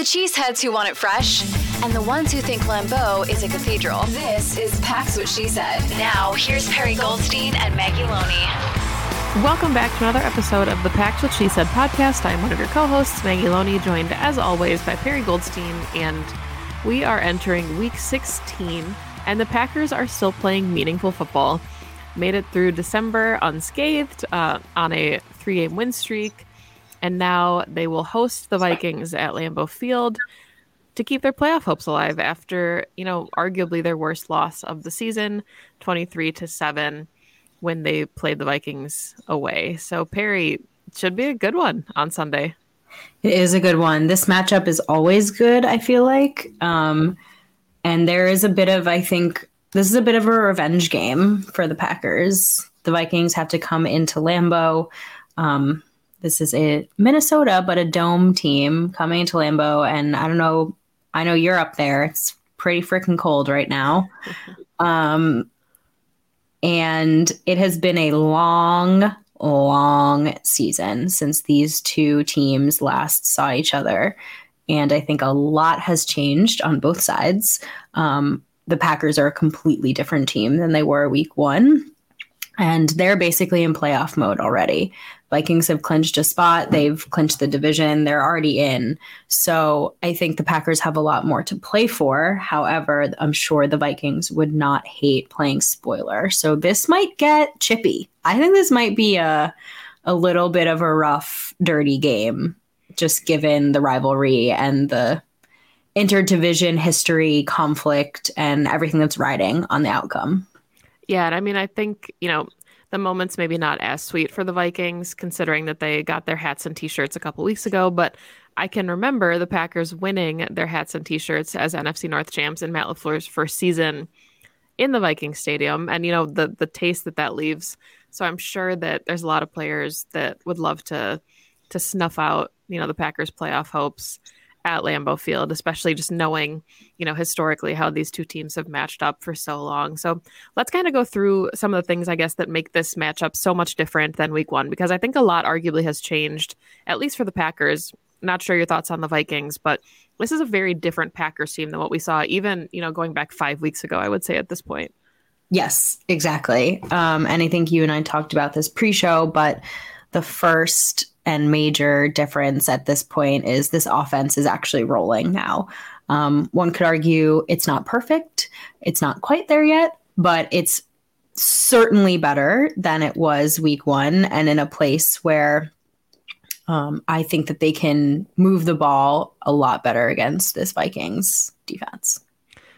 The cheeseheads who want it fresh and the ones who think Lambeau is a cathedral, this is Pax What She Said. Now, here's Perry Goldstein and Maggie Loney. Welcome back to another episode of the Pax What She Said podcast. I'm one of your co hosts, Maggie Loney, joined as always by Perry Goldstein, and we are entering week 16, and the Packers are still playing meaningful football. Made it through December unscathed uh, on a three game win streak and now they will host the Vikings at Lambeau Field to keep their playoff hopes alive after, you know, arguably their worst loss of the season, 23 to 7 when they played the Vikings away. So Perry should be a good one on Sunday. It is a good one. This matchup is always good, I feel like. Um, and there is a bit of, I think, this is a bit of a revenge game for the Packers. The Vikings have to come into Lambeau. Um, this is a Minnesota, but a dome team coming to Lambeau. And I don't know, I know you're up there. It's pretty freaking cold right now. Um, and it has been a long, long season since these two teams last saw each other. And I think a lot has changed on both sides. Um, the Packers are a completely different team than they were week one. And they're basically in playoff mode already. Vikings have clinched a spot. They've clinched the division. They're already in. So I think the Packers have a lot more to play for. However, I'm sure the Vikings would not hate playing spoiler. So this might get chippy. I think this might be a a little bit of a rough, dirty game, just given the rivalry and the interdivision history, conflict, and everything that's riding on the outcome. Yeah, and I mean, I think you know the moment's maybe not as sweet for the Vikings, considering that they got their hats and t-shirts a couple weeks ago. But I can remember the Packers winning their hats and t-shirts as NFC North champs in Matt LaFleur's first season in the Viking Stadium, and you know the the taste that that leaves. So I'm sure that there's a lot of players that would love to to snuff out you know the Packers' playoff hopes at Lambeau Field, especially just knowing, you know, historically how these two teams have matched up for so long. So let's kind of go through some of the things, I guess, that make this matchup so much different than week one, because I think a lot arguably has changed, at least for the Packers. Not sure your thoughts on the Vikings, but this is a very different Packers team than what we saw, even, you know, going back five weeks ago, I would say at this point. Yes, exactly. Um, and I think you and I talked about this pre show, but the first and major difference at this point is this offense is actually rolling now. Um, one could argue it's not perfect, it's not quite there yet, but it's certainly better than it was week one and in a place where um, I think that they can move the ball a lot better against this Vikings defense.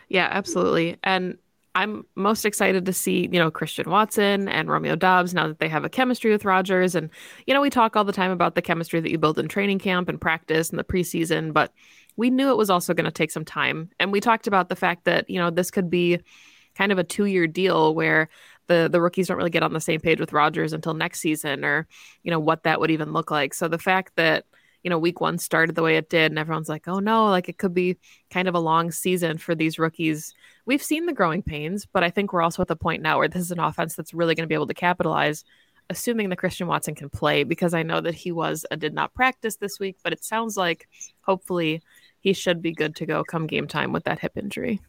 Yeah, absolutely. And I'm most excited to see, you know, Christian Watson and Romeo Doubs now that they have a chemistry with Rodgers. And, you know, we talk all the time about the chemistry that you build in training camp and practice and the preseason, but we knew it was also going to take some time. And we talked about the fact that, you know, this could be kind of a two year deal where the the rookies don't really get on the same page with Rodgers until next season or, you know, what that would even look like. So the fact that, you know, week one started the way it did, and everyone's like, oh no, like it could be kind of a long season for these rookies. We've seen the growing pains, but I think we're also at the point now where this is an offense that's really going to be able to capitalize, assuming that Christian Watson can play because I know that he was a did not practice this week, but it sounds like hopefully he should be good to go come game time with that hip injury.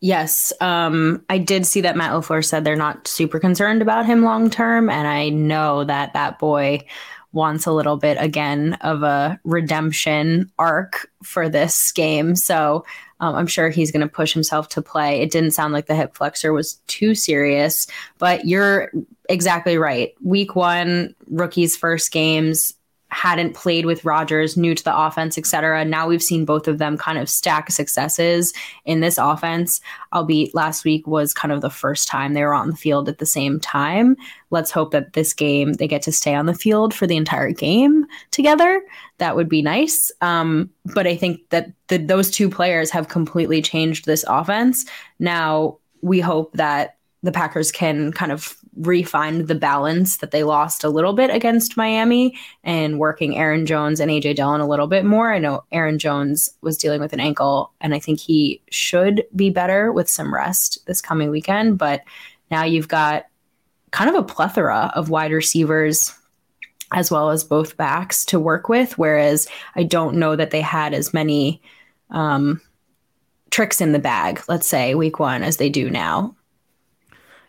Yes, um, I did see that Matt LaFleur said they're not super concerned about him long term, and I know that that boy wants a little bit again of a redemption arc for this game. So um, I'm sure he's going to push himself to play. It didn't sound like the hip flexor was too serious, but you're exactly right. Week one, rookies' first games, hadn't played with Rodgers, new to the offense, etc. Now we've seen both of them kind of stack successes in this offense. Albeit last week was kind of the first time they were on the field at the same time. Let's hope that this game they get to stay on the field for the entire game together. That would be nice. Um, but I think that the, those two players have completely changed this offense. Now we hope that the Packers can kind of refine the balance that they lost a little bit against Miami and working Aaron Jones and AJ Dillon a little bit more. I know Aaron Jones was dealing with an ankle, and I think he should be better with some rest this coming weekend. But now you've got kind of a plethora of wide receivers as well as both backs to work with, whereas I don't know that they had as many um, tricks in the bag, let's say, week one, as they do now.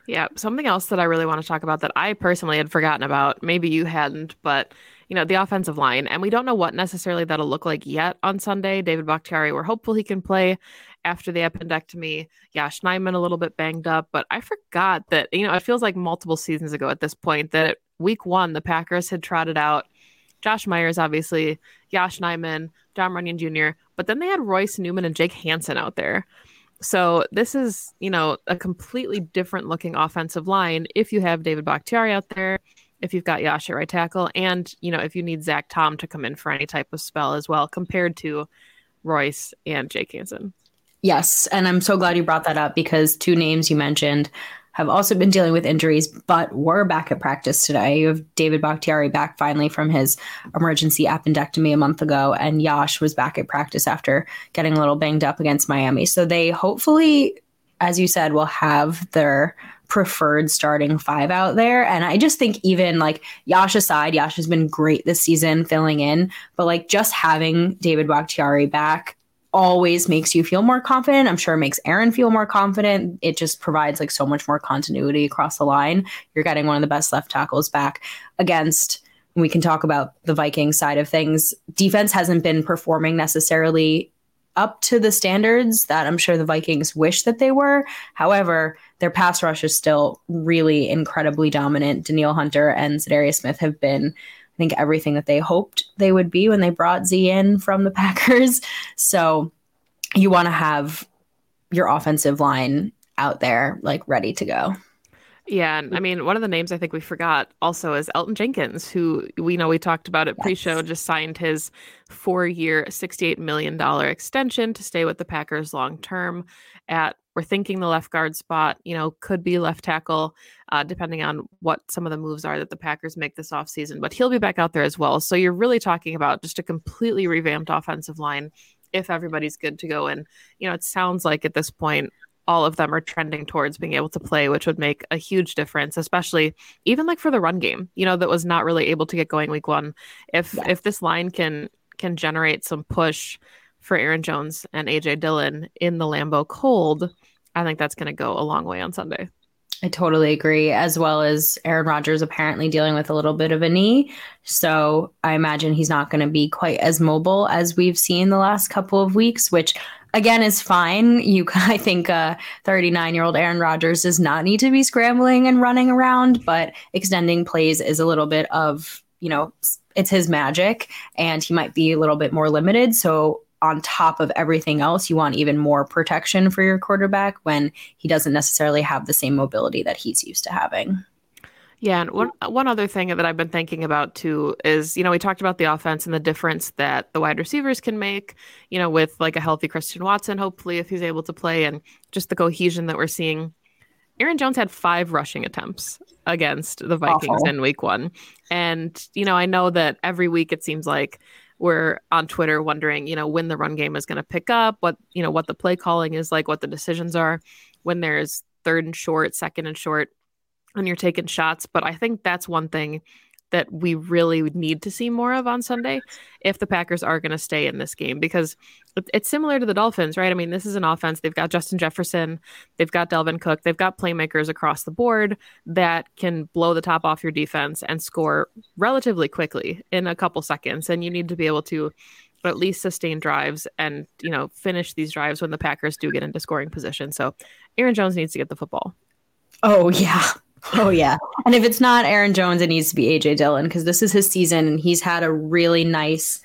Yeah, something else that I really want to talk about that I personally had forgotten about, maybe you hadn't, but you know, the offensive line. And we don't know what necessarily that'll look like yet on Sunday. David Bakhtiari, we're hopeful he can play after the appendectomy. Yosh Nijman a little bit banged up, but I forgot that, you know, it feels like multiple seasons ago at this point that week one, the Packers had trotted out Josh Myers, obviously, Yosh Nijman, Jon Runyan Jr., but then they had Royce Newman and Jake Hanson out there. So this is, you know, a completely different looking offensive line if you have David Bakhtiari out there, if you've got Yasha right tackle, and you know, if you need Zach Tom to come in for any type of spell as well, compared to Royce and Jake Hanson. Yes, and I'm so glad you brought that up because two names you mentioned have also been dealing with injuries, but were back at practice today. You have David Bakhtiari back finally from his emergency appendectomy a month ago, and Yosh was back at practice after getting a little banged up against Miami. So they hopefully, as you said, will have their preferred starting five out there. And I just think even like Yosh aside, Yosh has been great this season filling in, but like just having David Bakhtiari back always makes you feel more confident. I'm sure it makes Aaron feel more confident. It just provides like so much more continuity across the line. You're getting one of the best left tackles back against we can talk about the Vikings side of things. Defense hasn't been performing necessarily up to the standards that I'm sure the Vikings wish that they were. However, their pass rush is still really incredibly dominant. Danielle Hunter and Za'Darius Smith have been I think everything that they hoped they would be when they brought Z in from the Packers. So you want to have your offensive line out there like ready to go. Yeah, and I mean, one of the names I think we forgot also is Elgton Jenkins, who we know we talked about at yes. pre-show, just signed his four-year, sixty-eight million dollar extension to stay with the Packers long term. At we're thinking the left guard spot, you know, could be left tackle, uh, depending on what some of the moves are that the Packers make this offseason. But he'll be back out there as well. So you're really talking about just a completely revamped offensive line if everybody's good to go. And, you know, it sounds like at this point, all of them are trending towards being able to play, which would make a huge difference, especially even like for the run game, you know, that was not really able to get going week one. If yeah. if this line can can generate some push for Aaron Jones and AJ Dillon in the Lambeau cold, I think that's going to go a long way on Sunday. I totally agree, as well as Aaron Rodgers apparently dealing with a little bit of a knee. So I imagine he's not going to be quite as mobile as we've seen the last couple of weeks, which again is fine. You, I think, 39 uh, year old Aaron Rodgers does not need to be scrambling and running around, but extending plays is a little bit of, you know, it's his magic and he might be a little bit more limited. So on top of everything else, you want even more protection for your quarterback when he doesn't necessarily have the same mobility that he's used to having. Yeah, and one one other thing that I've been thinking about too is, you know, we talked about the offense and the difference that the wide receivers can make, you know, with like a healthy Christian Watson, hopefully if he's able to play and just the cohesion that we're seeing. Aaron Jones had five rushing attempts against the Vikings Awful. in week 1. And, you know, I know that every week it seems like we're on Twitter wondering, you know, when the run game is going to pick up, what, you know, what the play calling is like, what the decisions are when there's third and short, second and short. and you're taking shots. But I think that's one thing that we really need to see more of on Sunday if the Packers are going to stay in this game because it's similar to the Dolphins, right? I mean, this is an offense. They've got Justin Jefferson, they've got Dalvin Cook, they've got playmakers across the board that can blow the top off your defense and score relatively quickly in a couple seconds. And you need to be able to at least sustain drives and, you know, finish these drives when the Packers do get into scoring position. So Aaron Jones needs to get the football. Oh, yeah. Oh yeah. And if it's not Aaron Jones, it needs to be AJ Dillon because this is his season and he's had a really nice,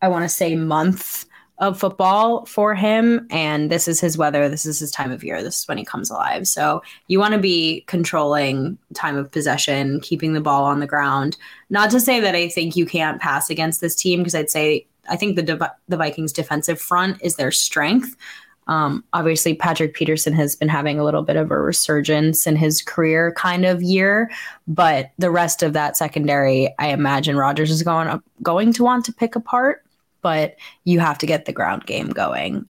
I want to say, month of football for him. And this is his weather. This is his time of year. This is when he comes alive. So you want to be controlling time of possession, keeping the ball on the ground. Not to say that I think you can't pass against this team because I'd say I think the the Vikings defensive front is their strength. Um, obviously, Patrick Peterson has been having a little bit of a resurgence in his career kind of year, but the rest of that secondary, I imagine Rodgers is going going to want to pick apart. But you have to get the ground game going.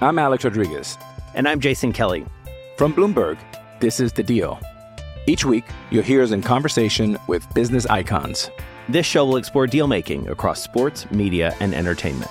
I'm Alex Rodriguez, and I'm Jason Kelly from Bloomberg. This is the Deal. Each week, you'll hear us in conversation with business icons. This show will explore deal making across sports, media, and entertainment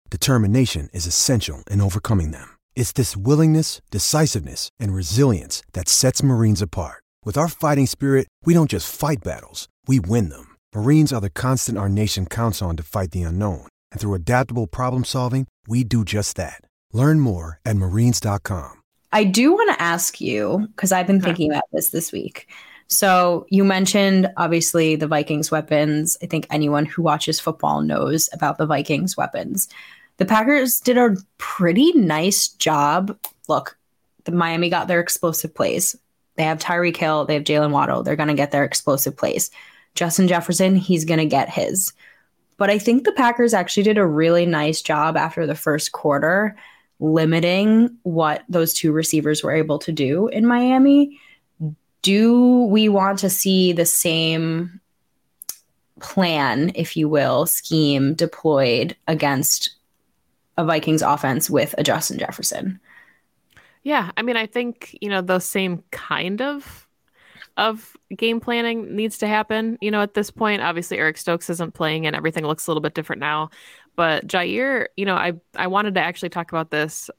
determination is essential in overcoming them. It's this willingness, decisiveness, and resilience that sets Marines apart. With our fighting spirit, we don't just fight battles, we win them. Marines are the constant our nation counts on to fight the unknown. And through adaptable problem solving, we do just that. Learn more at marines.com. I do want to ask you, because I've been thinking about this this week. So you mentioned obviously the Vikings weapons. I think anyone who watches football knows about the Vikings weapons the Packers did a pretty nice job. Look, the Miami got their explosive plays. They have Tyreek Hill, they have Jaylen Waddle. They're going to get their explosive plays. Justin Jefferson, he's going to get his. But I think the Packers actually did a really nice job after the first quarter limiting what those two receivers were able to do in Miami. Do we want to see the same plan, if you will, scheme deployed against a Vikings offense with a Justin Jefferson. Yeah, I mean, I think you know the same kind of of game planning needs to happen. You know, at this point, obviously Eric Stokes isn't playing, and everything looks a little bit different now. But Jaire, you know, I I wanted to actually talk about this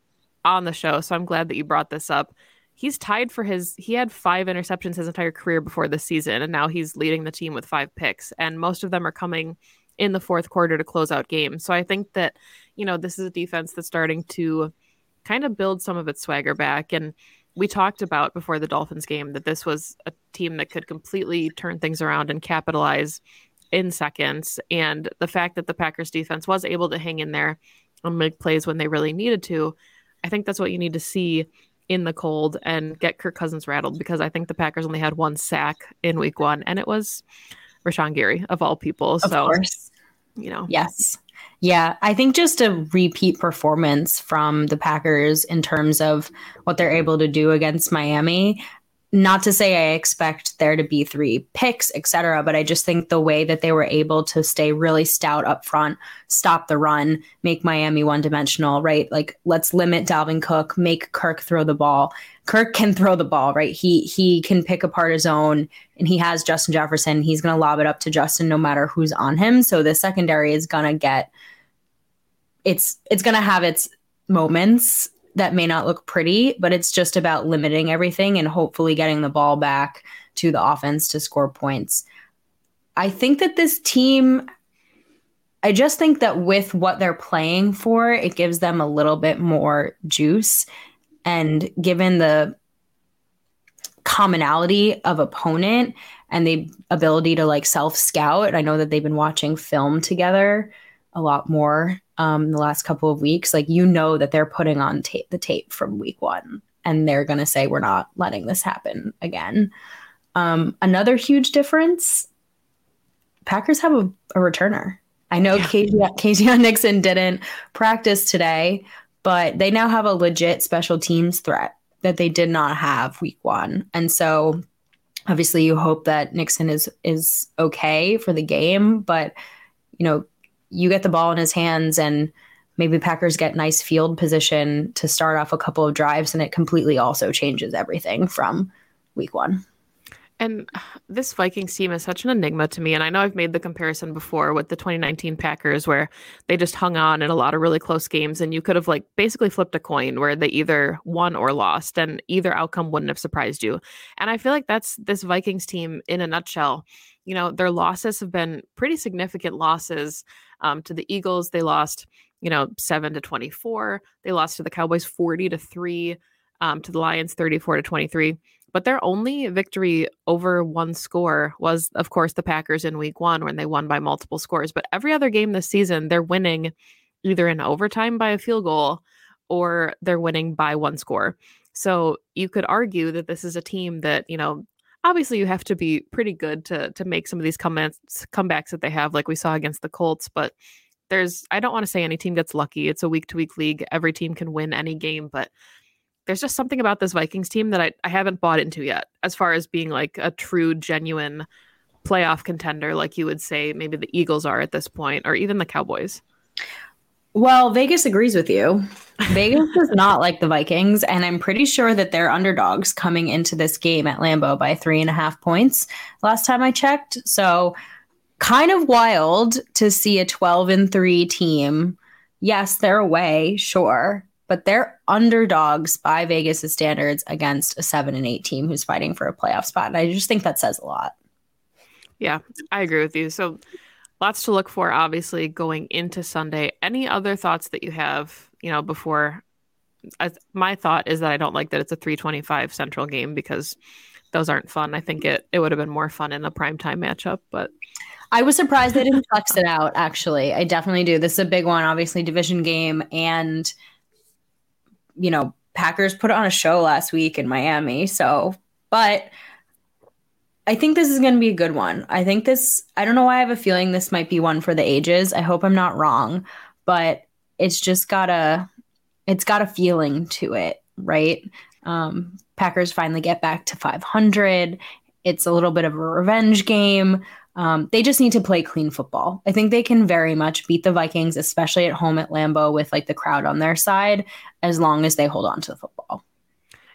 on the show, so I'm glad that you brought this up. He's tied for his he had five interceptions his entire career before this season, and now he's leading the team with five picks, and most of them are coming in the fourth quarter to close out games. So I think that, you know, this is a defense that's starting to kind of build some of its swagger back. And we talked about before the Dolphins game that this was a team that could completely turn things around and capitalize in seconds. And the fact that the Packers defense was able to hang in there and make plays when they really needed to, I think that's what you need to see in the cold and get Kirk Cousins rattled because I think the Packers only had one sack in week one and it was Rashan Gary of all people. Of so, course. you know, yes. Yeah, I think just a repeat performance from the Packers in terms of what they're able to do against Miami not to say I expect there to be three picks, etc., but I just think the way that they were able to stay really stout up front, stop the run, make Miami one dimensional, right? Like let's limit Dalvin Cook, make Kirk throw the ball. Kirk can throw the ball, right? He he can pick apart his own, and he has Justin Jefferson. He's to lob it up to Justin no matter who's on him. So the secondary is to get it's it's to have its moments that may not look pretty, but it's just about limiting everything and hopefully getting the ball back to the offense to score points. I think that this team, I just think that with what they're playing for, it gives them a little bit more juice. And given the commonality of opponent and the ability to like self scout, I know that they've been watching film together a lot more um, the last couple of weeks, like you know that they're putting on tape the tape from week one, and they're gonna say we're not letting this happen again. Um, another huge difference Packers have a, a returner. I know yeah. Keisean Nixon didn't practice today, but they now have a legit special teams threat that they did not have week one. And so obviously you hope that Nixon is is okay for the game, but you know, you get the ball in his hands and maybe Packers get nice field position to start off a couple of drives and it completely also changes everything from week 1. And this Vikings team is such an enigma to me. And I know I've made the comparison before with the 2019 Packers, where they just hung on in a lot of really close games. And you could have like basically flipped a coin where they either won or lost, and either outcome wouldn't have surprised you. And I feel like that's this Vikings team in a nutshell. You know, their losses have been pretty significant losses um, to the Eagles. They lost, you know, seven to 24. They lost to the Cowboys 40 to three, um, to the Lions 34 to 23 but their only victory over one score was, of course, the Packers in week one when they won by multiple scores. But every other game this season, they're winning either in overtime by a field goal or they're winning by one score. So you could argue that this is a team that, you know, obviously you have to be pretty good to to make some of these comebacks comebacks that they have, like we saw against the Colts. But there's I don't want to say any team gets lucky. It's a week to week league. Every team can win any game, but there's just something about this Vikings team that I, I haven't bought into yet, as far as being like a true, genuine playoff contender, like you would say maybe the Eagles are at this point, or even the Cowboys. Well, Vegas agrees with you. Vegas does not like the Vikings, and I'm pretty sure that they're underdogs coming into this game at Lambeau by three and a half points last time I checked. So, kind of wild to see a 12 and 3 team. Yes, they're away, sure, but they're underdogs by Vegas' standards against a seven and eight team who's fighting for a playoff spot. And I just think that says a lot. Yeah, I agree with you. So lots to look for, obviously, going into Sunday. Any other thoughts that you have, you know, before? I, my thought is that I don't like that it's a 325 central game because those aren't fun. I think it, it would have been more fun in a primetime matchup, but I was surprised they didn't flex it out, actually. I definitely do. This is a big one, obviously, division game. And you know, Packers put on a show last week in Miami. So, but I think this is going to be a good one. I think this, I don't know why I have a feeling this might be one for the ages. I hope I'm not wrong, but it's just got a, it's got a feeling to it, right? Um, Packers finally get back to 500. It's a little bit of a revenge game. Um, they just need to play clean football. I think they can very much beat the Vikings, especially at home at Lambeau with like the crowd on their side, as long as they hold on to the football.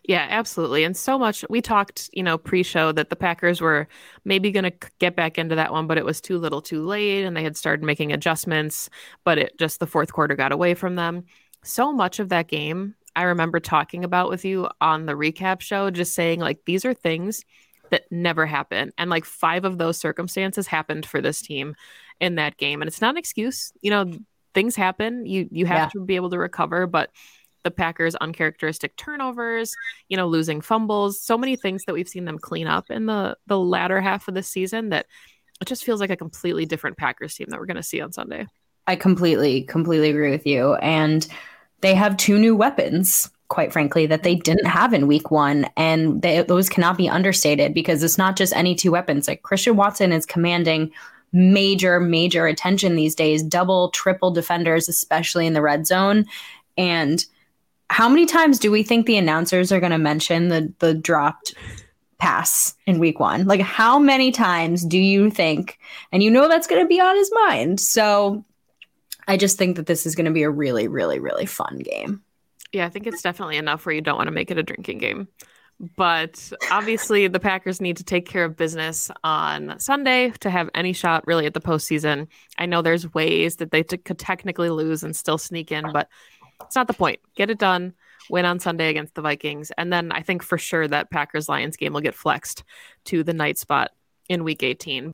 Yeah, absolutely. And so much we talked, you know, pre-show that the Packers were maybe going to get back into that one, but it was too little, too late, and they had started making adjustments, but it just the fourth quarter got away from them. So much of that game, I remember talking about with you on the recap show, just saying like these are things that never happen. And like five of those circumstances happened for this team in that game. And it's not an excuse. You know, things happen. You you have yeah. to be able to recover, but the Packers uncharacteristic turnovers, you know, losing fumbles, so many things that we've seen them clean up in the the latter half of the season that it just feels like a completely different Packers team that we're going to see on Sunday. I completely completely agree with you and they have two new weapons quite frankly, that they didn't have in week one. And they, those cannot be understated because it's not just any two weapons. Like Christian Watson is commanding major, major attention these days, double, triple defenders, especially in the red zone. And how many times do we think the announcers are going to mention the the dropped pass in week one? Like, how many times do you think? And you know that's going to be on his mind. So I just think that this is going to be a really, really, really fun game. Yeah, I think it's definitely enough where you don't want to make it a drinking game. But obviously, the Packers need to take care of business on Sunday to have any shot really at the postseason. I know there's ways that they t- could technically lose and still sneak in, but it's not the point. Get it done, win on Sunday against the Vikings. And then I think for sure that Packers Lions game will get flexed to the night spot in week 18.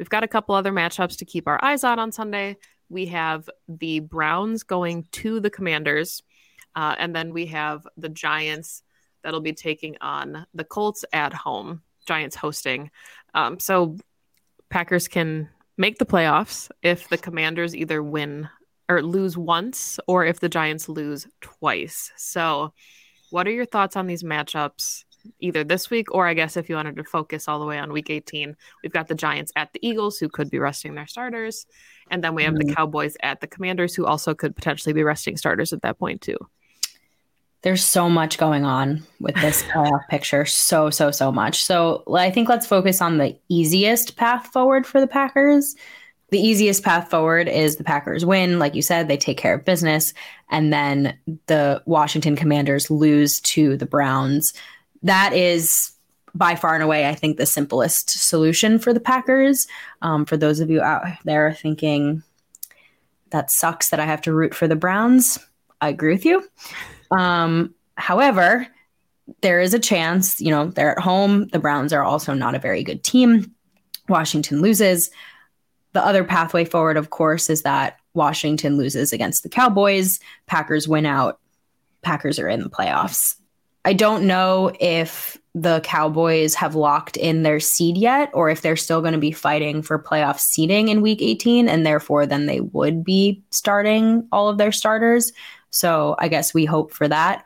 We've got a couple other matchups to keep our eyes on on Sunday. We have the Browns going to the Commanders. Uh, and then we have the Giants that'll be taking on the Colts at home. Giants hosting. Um, so Packers can make the playoffs if the Commanders either win or lose once or if the Giants lose twice. So, what are your thoughts on these matchups? Either this week, or I guess if you wanted to focus all the way on week 18, we've got the Giants at the Eagles, who could be resting their starters. And then we have mm-hmm. the Cowboys at the Commanders, who also could potentially be resting starters at that point, too. There's so much going on with this playoff picture. So, so, so much. So, I think let's focus on the easiest path forward for the Packers. The easiest path forward is the Packers win. Like you said, they take care of business. And then the Washington Commanders lose to the Browns. That is by far and away, I think, the simplest solution for the Packers. Um, for those of you out there thinking, that sucks that I have to root for the Browns, I agree with you. Um, however, there is a chance, you know, they're at home. The Browns are also not a very good team. Washington loses. The other pathway forward, of course, is that Washington loses against the Cowboys, Packers win out, Packers are in the playoffs. I don't know if the Cowboys have locked in their seed yet or if they're still going to be fighting for playoff seeding in week 18 and therefore then they would be starting all of their starters. So I guess we hope for that.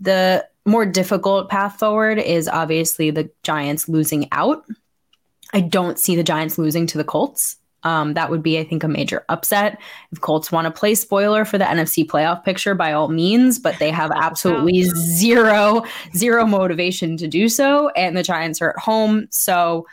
The more difficult path forward is obviously the Giants losing out. I don't see the Giants losing to the Colts. Um, that would be, I think, a major upset. If Colts want to play spoiler for the NFC playoff picture, by all means, but they have absolutely zero, zero motivation to do so. And the Giants are at home. So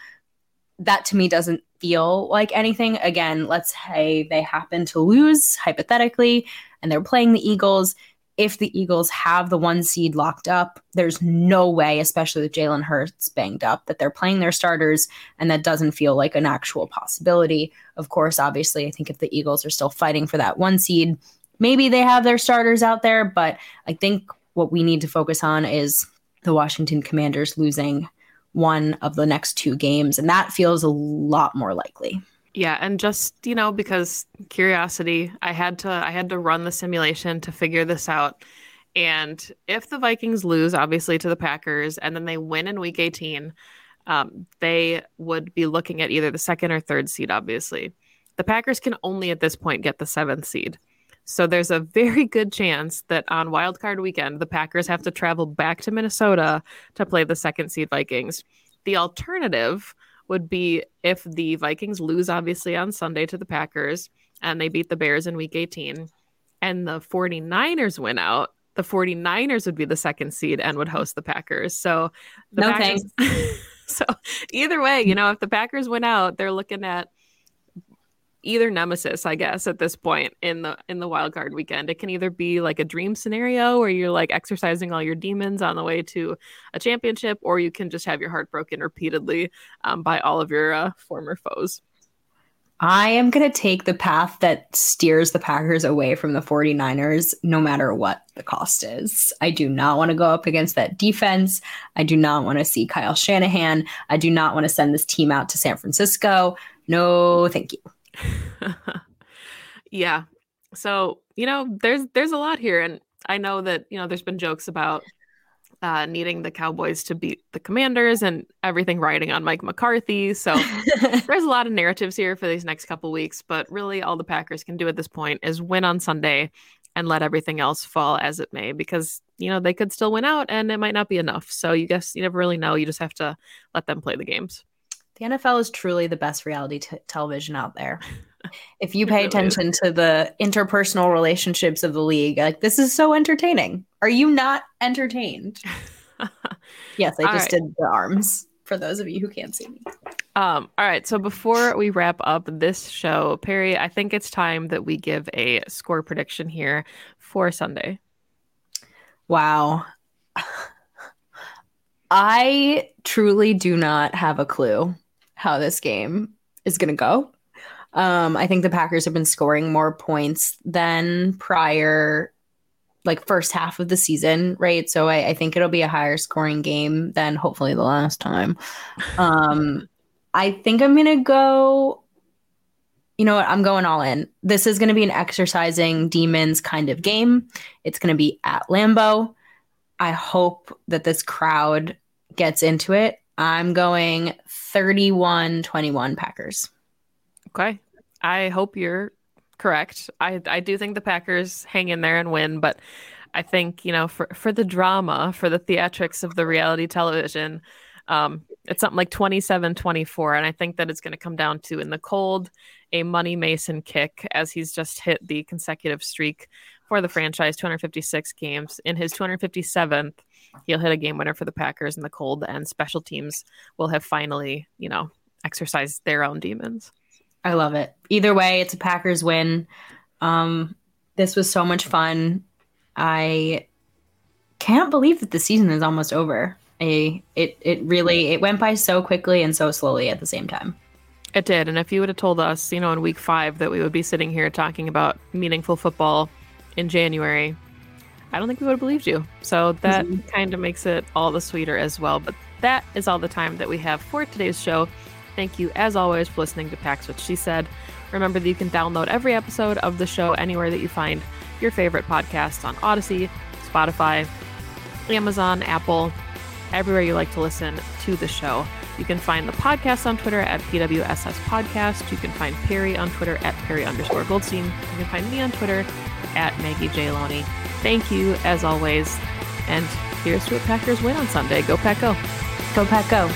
that to me doesn't feel like anything. Again, let's say they happen to lose hypothetically and they're playing the Eagles if the Eagles have the one seed locked up, there's no way, especially with Jalen Hurts banged up, that they're playing their starters, and that doesn't feel like an actual possibility. Of course, obviously, I think if the Eagles are still fighting for that one seed, maybe they have their starters out there, but I think what we need to focus on is the Washington Commanders losing one of the next two games, and that feels a lot more likely. Yeah, and just, you know, because curiosity, I had to I had to run the simulation to figure this out. And if the Vikings lose, obviously, to the Packers, and then they win in week 18, um, they would be looking at either the second or third seed, obviously. The Packers can only at this point get the seventh seed. So there's a very good chance that on wildcard weekend, the Packers have to travel back to Minnesota to play the second seed Vikings. The alternative would be if the Vikings lose, obviously, on Sunday to the Packers and they beat the Bears in week 18 and the 49ers win out, the 49ers would be the second seed and would host the Packers. So, the no Packers, thanks. so either way, you know, if the Packers win out, they're looking at either nemesis, I guess, at this point in the in the wild card weekend. It can either be like a dream scenario where you're like exercising all your demons on the way to a championship, or you can just have your heart broken repeatedly um, by all of your uh, former foes. I am going to take the path that steers the Packers away from the 49ers, no matter what the cost is. I do not want to go up against that defense. I do not want to see Kyle Shanahan. I do not want to send this team out to San Francisco. No, thank you. yeah. So, you know, there's there's a lot here and I know that, you know, there's been jokes about uh, needing the Cowboys to beat the Commanders and everything riding on Mike McCarthy. So there's a lot of narratives here for these next couple weeks, but really all the Packers can do at this point is win on Sunday and let everything else fall as it may because you know they could still win out and it might not be enough. So you guess you never really know. You just have to let them play the games. The NFL is truly the best reality t- television out there. If you pay attention to the interpersonal relationships of the league, like this is so entertaining. Are you not entertained? yes, I just right. did the arms. for those of you who can't see me. Um, all right. So before we wrap up this show, Perry, I think it's time that we give a score prediction here for Sunday. Wow. I truly do not have a clue how this game is going to go. Um, I think the Packers have been scoring more points than prior, like first half of the season, right? So I, I think it'll be a higher scoring game than hopefully the last time. Um, I think I'm to go. You know what? I'm going all in. This is to be an exercising demons kind of game. It's to be at Lambeau. I hope that this crowd gets into it. I'm going 31 21 Packers. Okay. I hope you're correct. I, I do think the Packers hang in there and win, but I think, you know, for, for the drama, for the theatrics of the reality television, um, it's something like 27 24. And I think that it's going to come down to in the cold, a Money Mason kick as he's just hit the consecutive streak for the franchise 256 games. In his 257th, he'll hit a game winner for the Packers in the cold, and special teams will have finally, you know, exercised their own demons. I love it. Either way, it's a Packers win. Um, this was so much fun. I can't believe that the season is almost over. I, it it really it went by so quickly and so slowly at the same time. It did. And if you would have told us, you know, in week five that we would be sitting here talking about meaningful football in January, I don't think we would have believed you. So that mm-hmm. kind of makes it all the sweeter as well. But that is all the time that we have for today's show. Thank you, as always, for listening to Pax What She Said. Remember that you can download every episode of the show anywhere that you find your favorite podcasts on Odyssey, Spotify, Amazon, Apple, everywhere you like to listen to the show. You can find the podcast on Twitter at PWSS Podcast. You can find Perry on Twitter at Perry underscore Goldstein. You can find me on Twitter at Maggie J. Loney. Thank you, as always. And here's to a Packers win on Sunday. Go Pack Go. Go Pack Go.